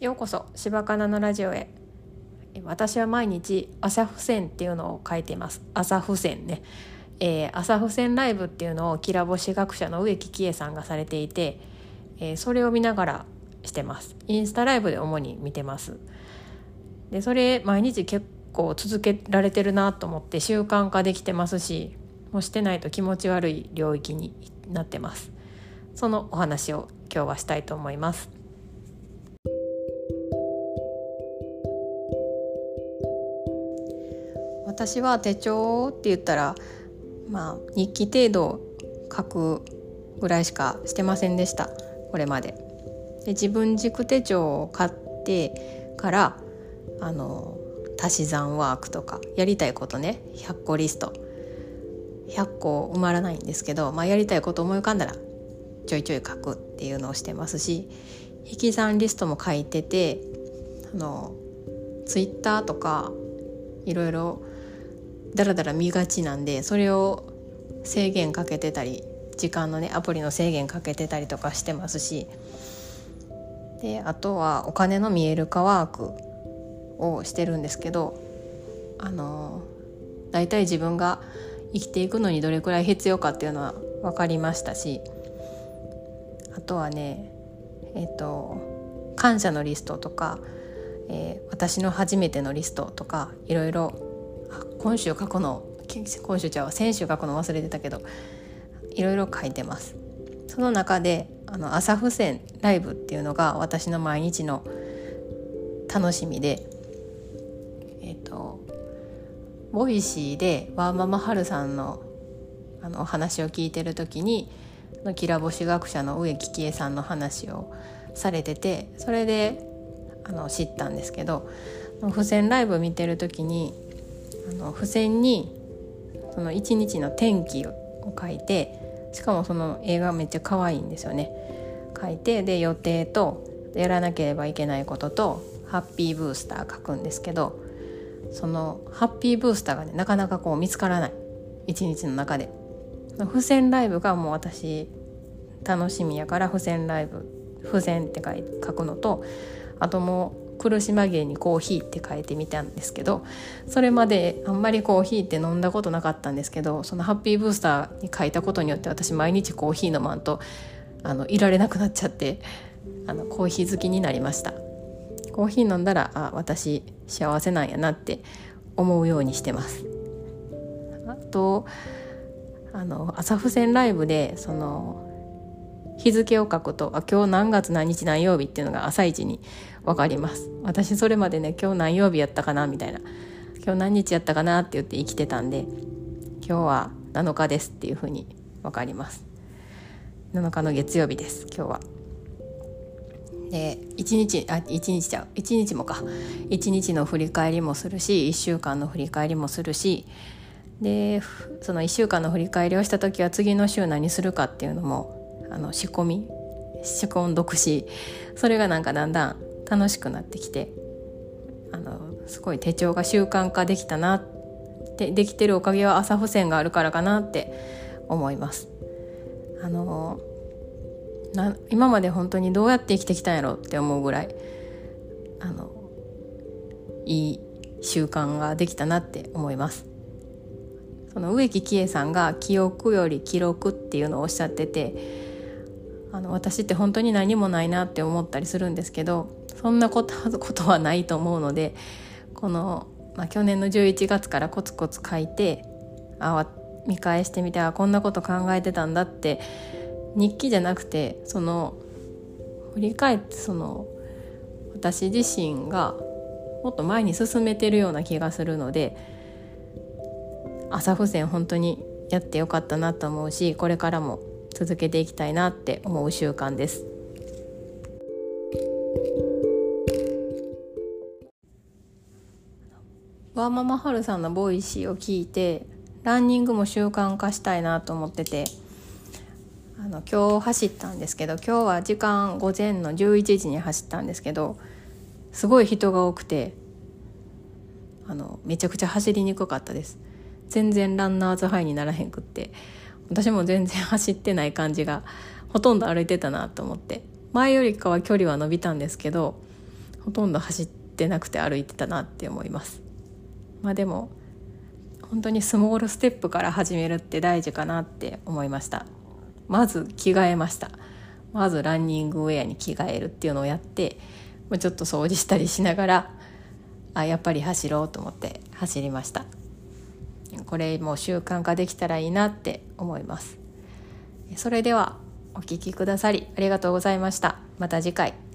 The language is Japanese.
ようこそ柴かなのラジオへ。私は毎日朝付箋っていうのを書いています。朝付箋ね、えー、朝付箋ライブっていうのをきらぼし学者の植木喜恵さんがされていて、えー、それを見ながらしてます。インスタライブで主に見てます。でそれ毎日結構続けられてるなと思って習慣化できてますしもうしてないと気持ち悪い領域になってます。そのお話を今日はしたいと思います。私は手帳って言ったらまあ日記程度書くぐらいしかしてませんでした。これまで。で自分軸手帳を買ってからあの足し算ワークとかやりたいことね。100個リスト。100個埋まらないんですけど、まあ、やりたいこと思い浮かんだらちょいちょい書くっていうのをしてますし引き算リストも書いててあのツイッターとかいろいろだらだら見がちなんでそれを制限かけてたり時間のねアプリの制限かけてたりとかしてますし。であとはお金の見える化ワークをしてるんですけどあの大体自分が生きていくのにどれくらい必要かっていうのは分かりましたしあとはねえっ、と感謝のリストとか、えー、私の初めてのリストとかいろいろ今週書くの今週ちゃう先週書くの忘れてたけどいろいろ書いてます。その中であの朝付箋ライブっていうのが私の毎日の楽しみでえっ、ー、と Voicyでワーママハルさんのあのお話を聞いてる時にきらぼし学者の植木喜恵さんの話をされててそれであの知ったんですけど付箋ライブ見てる時にあの付箋にその一日の天気を書いてしかもその絵がめっちゃ可愛いんですよね。書いてで予定とやらなければいけないこととハッピーブースター書くんですけどそのハッピーブースターがねなかなかこう見つからない一日の中で。付箋ライブがもう私楽しみやから付箋ライブ付箋って書くのとあともう苦し紛れにコーヒーって書いてみたんですけどそれまであんまりコーヒーって飲んだことなかったんですけどそのハッピーブースターに書いたことによって私毎日コーヒー飲まんとあのいられなくなっちゃってあのコーヒー好きになりました。コーヒー飲んだらあ私幸せなんやなって思うようにしてます。あとあの朝付箋ライブでその日付を書くとあ今日何月何日何曜日っていうのが朝一に分かります。私それまでね今日何曜日やったかなみたいな。今日何日やったかなって言って生きてたんで今日は7日ですっていうふうに分かります。7日の月曜日です今日は。で1日あ1日ちゃう。1日もか。1日の振り返りもするし1週間の振り返りもするしでその1週間の振り返りをした時は次の週何するかっていうのもあの仕込み仕込んどくしそれがなんかだんだん楽しくなってきてあのすごい手帳が習慣化できたなってできてるおかげは朝付箋があるからかなって思います。あのな今まで本当にどうやって生きてきたんやろって思うぐらいあのいい習慣ができたなって思います。その植木喜恵さんが記憶より記録っていうのをおっしゃっててあの私って本当に何もないなって思ったりするんですけどそんなことはないと思うのでこの、まあ、去年の11月からコツコツ書いてあ見返してみてあこんなこと考えてたんだって日記じゃなくてその振り返ってその私自身がもっと前に進めてるような気がするので朝付箋本当にやってよかったなと思うしこれからも続けていきたいなって思う習慣です。ワーママハルさんのボイシーを聞いてランニングも習慣化したいなと思っててあの今日走ったんですけど今日は時間午前の11時に走ったんですけどすごい人が多くてあのめちゃくちゃ走りにくかったです全然ランナーズハイにならへんくって私も全然走ってない感じがほとんど歩いてたなと思って。前よりかは距離は伸びたんですけどほとんど走ってなくて歩いてたなって思います。まあでも本当にスモールステップから始めるって大事かなって思いました。まず着替えました。まずランニングウェアに着替えるっていうのをやってちょっと掃除したりしながらあやっぱり走ろうと思って走りました。これも習慣化できたらいいなって思います。それではお聴きくださりありがとうございました。また次回。